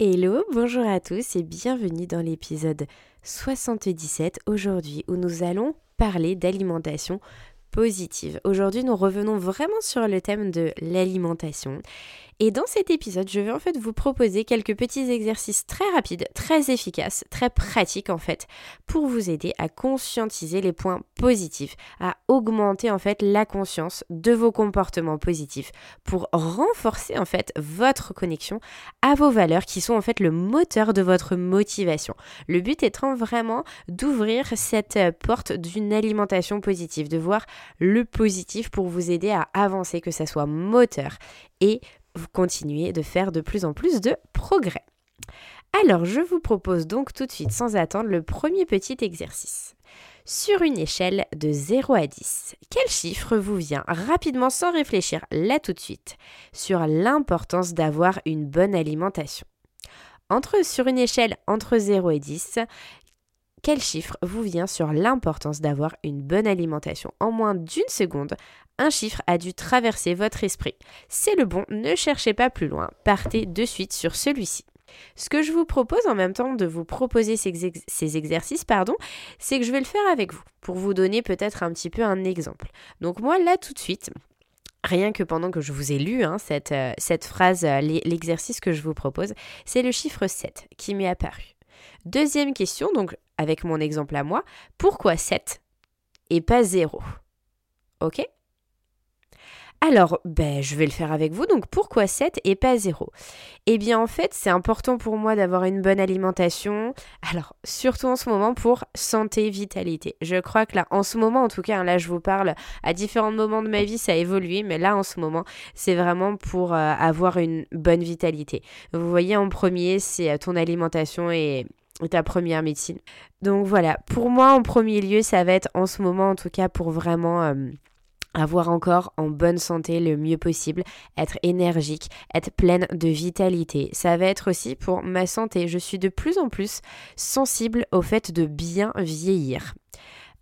Hello, bonjour à tous et bienvenue dans l'épisode 77 aujourd'hui où nous allons parler d'alimentation positive. Aujourd'hui, nous revenons vraiment sur le thème de l'alimentation et dans cet épisode, je vais en fait vous proposer quelques petits exercices très rapides, très efficaces, très pratiques en fait, pour vous aider à conscientiser les points positifs, à augmenter en fait la conscience de vos comportements positifs, pour renforcer en fait votre connexion à vos valeurs qui sont en fait le moteur de votre motivation. Le but étant vraiment d'ouvrir cette porte d'une alimentation positive, de voir le positif pour vous aider à avancer, que ça soit moteur et vous continuez de faire de plus en plus de progrès. Alors, je vous propose donc tout de suite, sans attendre, le premier petit exercice. Sur une échelle de 0 à 10, quel chiffre vous vient rapidement sans réfléchir là tout de suite sur l'importance d'avoir une bonne alimentation? Entre, Sur une échelle entre 0 et 10, quel chiffre vous vient sur l'importance d'avoir une bonne alimentation En moins d'une seconde, un chiffre a dû traverser votre esprit. C'est le bon, ne cherchez pas plus loin, partez de suite sur celui-ci. Ce que je vous propose en même temps de vous proposer ces, exercices, pardon, c'est que je vais le faire avec vous pour vous donner peut-être un petit peu un exemple. Donc moi là tout de suite, rien que pendant que je vous ai lu hein, cette, euh, cette phrase, euh, l'exercice que je vous propose, c'est le chiffre 7 qui m'est apparu. Deuxième question, donc avec mon exemple à moi, pourquoi 7 et pas 0 Ok? Alors, ben, je vais le faire avec vous. Donc, pourquoi 7 et pas 0 Eh bien, en fait, c'est important pour moi d'avoir une bonne alimentation. Alors, surtout en ce moment pour santé, vitalité. Je crois que là, en ce moment, en tout cas, hein, là, je vous parle à différents moments de ma vie, ça a évolué. Mais là, en ce moment, c'est vraiment pour euh, avoir une bonne vitalité. Vous voyez, en premier, c'est euh, ton alimentation et ta première médecine. Donc voilà, pour moi en premier lieu, ça va être en ce moment en tout cas pour vraiment euh, avoir encore en bonne santé le mieux possible, être énergique, être pleine de vitalité. Ça va être aussi pour ma santé. Je suis de plus en plus sensible au fait de bien vieillir.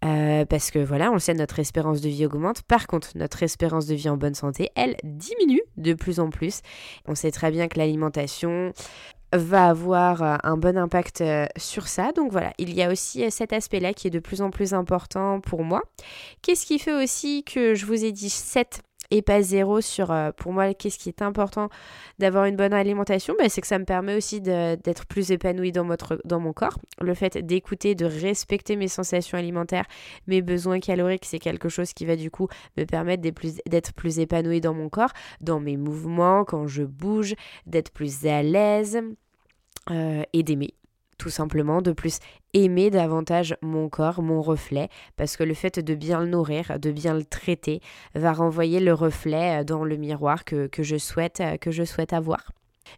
Euh, parce que voilà, on le sait, notre espérance de vie augmente. Par contre, notre espérance de vie en bonne santé, elle diminue de plus en plus. On sait très bien que l'alimentation, va avoir euh, un bon impact euh, sur ça. Donc voilà, il y a aussi euh, cet aspect-là qui est de plus en plus important pour moi. Qu'est-ce qui fait aussi que je vous ai dit 7 et pas zéro sur, pour moi, qu'est-ce qui est important d'avoir une bonne alimentation, bah, c'est que ça me permet aussi d'être plus épanouie dans, dans mon corps. Le fait d'écouter, de respecter mes sensations alimentaires, mes besoins caloriques, c'est quelque chose qui va du coup me permettre d'être plus, plus épanouie dans mon corps, dans mes mouvements, quand je bouge, d'être plus à l'aise. Euh, et d'aimer tout simplement, de plus aimer davantage mon corps, mon reflet, parce que le fait de bien le nourrir, de bien le traiter, va renvoyer le reflet euh, dans le miroir que, je, souhaite, euh, que je souhaite avoir.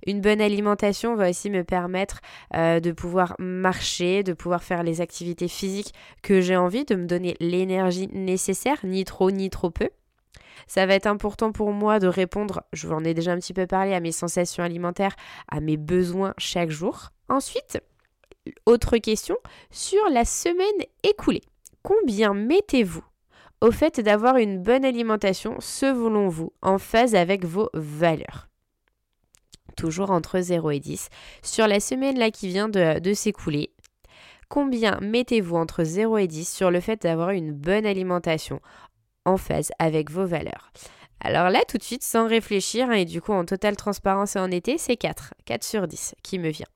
Une bonne alimentation va aussi me permettre de pouvoir marcher, de pouvoir faire les activités physiques que j'ai envie, de me donner l'énergie nécessaire, ni trop ni trop peu. Ça va être important pour moi de répondre, je vous en ai déjà un petit peu parlé, à mes sensations alimentaires, à mes besoins chaque jour. Ensuite, autre question, sur la semaine écoulée, combien mettez-vous au fait d'avoir une bonne alimentation selon vous, en phase avec vos valeurs? Toujours entre 0 et 10. Sur la semaine là qui vient de, de s'écouler, combien mettez-vous entre 0 et 10 sur le fait d'avoir une bonne alimentation en phase avec vos valeurs alors là, tout de suite, sans réfléchir, hein, et du coup en totale transparence et en été, c'est 4. 4 sur 10 qui me vient.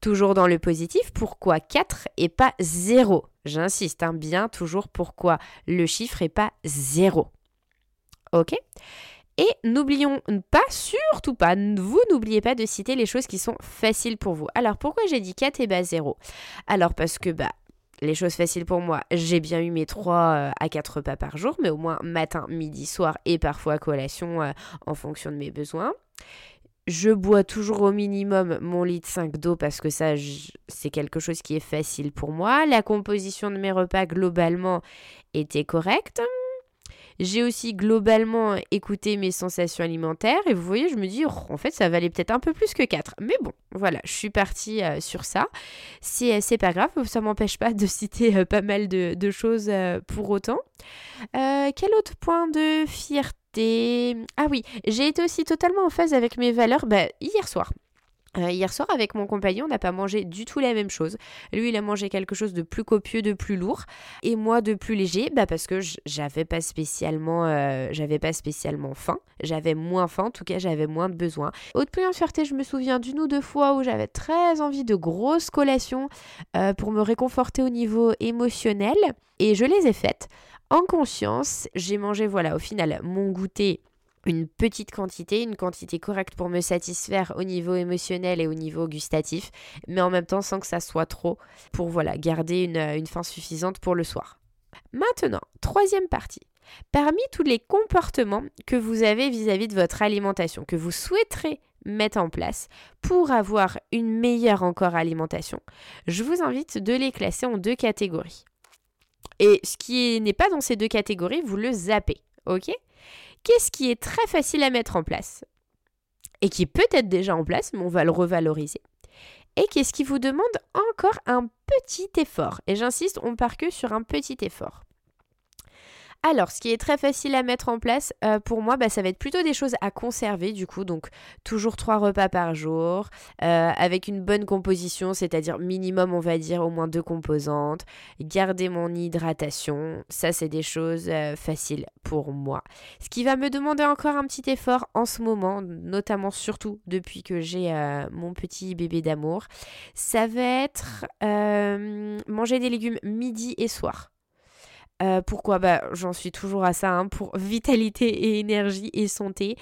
Toujours dans le positif, pourquoi 4 et pas 0 J'insiste hein, bien, toujours pourquoi le chiffre et pas 0. Ok? Et n'oublions pas, surtout pas, vous n'oubliez pas de citer les choses qui sont faciles pour vous. Alors pourquoi j'ai dit 4 et pas 0 Alors parce que bah les choses faciles pour moi, j'ai bien eu mes 3 euh, à 4 repas par jour, mais au moins matin, midi, soir et parfois collation euh, en fonction de mes besoins Je bois toujours au minimum mon litre 5 d'eau parce que ça, c'est quelque chose qui est facile pour moi. La composition de mes repas globalement était correcte. J'ai aussi globalement écouté mes sensations alimentaires et vous voyez, je me dis, oh, en fait, ça valait peut-être un peu plus que 4. Mais bon, voilà, je suis partie euh, sur ça. C'est, c'est pas grave, ça m'empêche pas de citer euh, pas mal de, choses euh, pour autant. quel autre point de fierté? Ah oui, j'ai été aussi totalement en phase avec mes valeurs bah, hier soir. Euh, hier soir, avec mon compagnon, on n'a pas mangé du tout la même chose. Lui, il a mangé quelque chose de plus copieux, de plus lourd, et moi de plus léger, bah parce que j'avais pas spécialement, euh, j'avais pas spécialement faim. J'avais moins faim, en tout cas, j'avais moins de besoin. Autre point de fierté, je me souviens d'une ou deux fois où j'avais très envie de grosses collations euh, pour me réconforter au niveau émotionnel, et je les ai faites. En conscience, j'ai mangé, voilà, au final, mon goûter une petite quantité, une quantité correcte pour me satisfaire au niveau émotionnel et au niveau gustatif, mais en même temps sans que ça soit trop pour voilà garder une, une faim suffisante pour le soir. Maintenant, troisième partie. Parmi tous les comportements que vous avez vis-à-vis de votre alimentation, que vous souhaiterez mettre en place pour avoir une meilleure encore alimentation, je vous invite de les classer en deux catégories. Et ce qui n'est pas dans ces deux catégories, vous le zappez, ok? Qu'est-ce qui est très facile à mettre en place et qui est peut-être déjà en place, mais on va le revaloriser Et qu'est-ce qui vous demande encore un petit effort? Et j'insiste, on part que sur un petit effort. Alors, ce qui est très facile à mettre en place, euh, pour moi, bah, ça va être plutôt des choses à conserver, du coup, donc toujours trois repas par jour, euh, avec une bonne composition, c'est-à-dire minimum, on va dire, au moins deux composantes, garder mon hydratation, ça, c'est des choses euh, faciles pour moi. Ce qui va me demander encore un petit effort en ce moment, notamment surtout depuis que j'ai mon petit bébé d'amour, ça va être manger des légumes midi et soir. Euh, pourquoi? Bah, J'en suis toujours à ça, hein, pour vitalité et énergie et santé.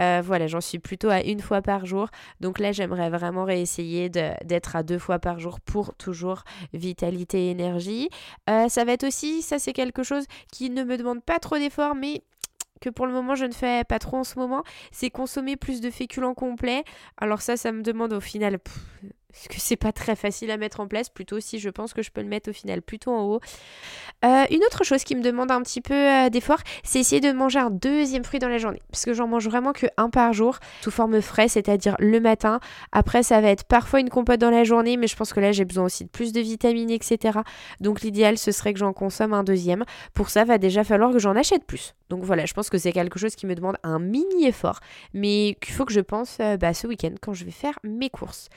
Euh, voilà, j'en suis plutôt à une fois par jour. Donc là, j'aimerais vraiment réessayer d'être à deux fois par jour pour toujours vitalité et énergie. Euh, ça va être aussi, ça c'est quelque chose qui ne me demande pas trop d'efforts, mais que pour le moment je ne fais pas trop en ce moment, c'est consommer plus de féculents complets. Alors ça, ça me demande au final parce que c'est pas très facile à mettre en place, plutôt si je pense que je peux le mettre au final plutôt en haut. Euh, une autre chose qui me demande un petit peu euh, d'effort, c'est essayer de manger un deuxième fruit dans la journée. Parce que j'en mange vraiment que un par jour, sous forme frais, c'est-à-dire le matin. Après, ça va être parfois une compote dans la journée, mais je pense que là, j'ai besoin aussi de plus de vitamines, etc. Donc l'idéal, ce serait que j'en consomme un deuxième. Pour ça, va déjà falloir que j'en achète plus. Donc voilà, je pense que c'est quelque chose qui me demande un mini effort, mais qu'il faut que je pense euh, bah, ce week-end quand je vais faire mes courses.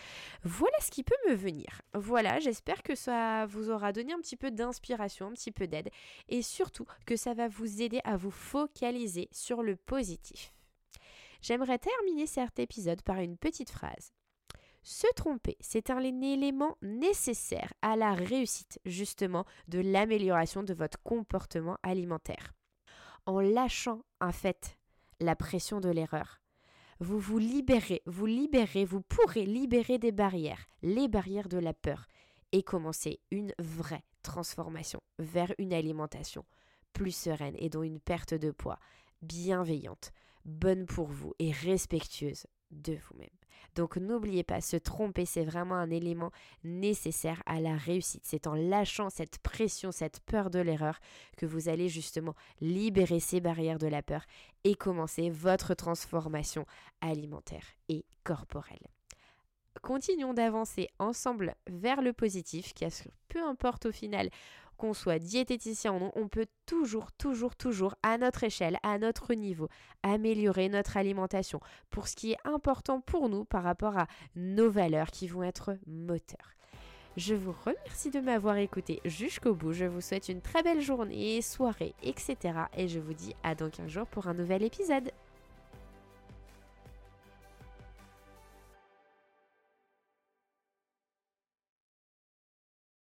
Voilà ce qui peut me venir. Voilà, j'espère que ça vous aura donné un petit peu d'inspiration, un petit peu d'aide, et surtout que ça va vous aider à vous focaliser sur le positif. J'aimerais terminer cet épisode par une petite phrase. Se tromper, c'est un élément nécessaire à la réussite justement de l'amélioration de votre comportement alimentaire. En lâchant en fait la pression de l'erreur, vous vous libérez, vous libérez, vous pourrez libérer des barrières, les barrières de la peur, et commencer une vraie transformation vers une alimentation plus sereine et dont une perte de poids bienveillante, bonne pour vous et respectueuse de vous-même. Donc n'oubliez pas, se tromper, c'est vraiment un élément nécessaire à la réussite. C'est en lâchant cette pression, cette peur de l'erreur que vous allez justement libérer ces barrières de la peur et commencer votre transformation alimentaire et corporelle. Continuons d'avancer ensemble vers le positif, car peu importe au final qu'on soit diététicien ou non, on peut toujours, toujours, toujours, à notre échelle, à notre niveau, améliorer notre alimentation pour ce qui est important pour nous par rapport à nos valeurs qui vont être moteurs. Je vous remercie de m'avoir écouté jusqu'au bout. Je vous souhaite une très belle journée, soirée, etc. Et je vous dis à dans 15 jours pour un nouvel épisode.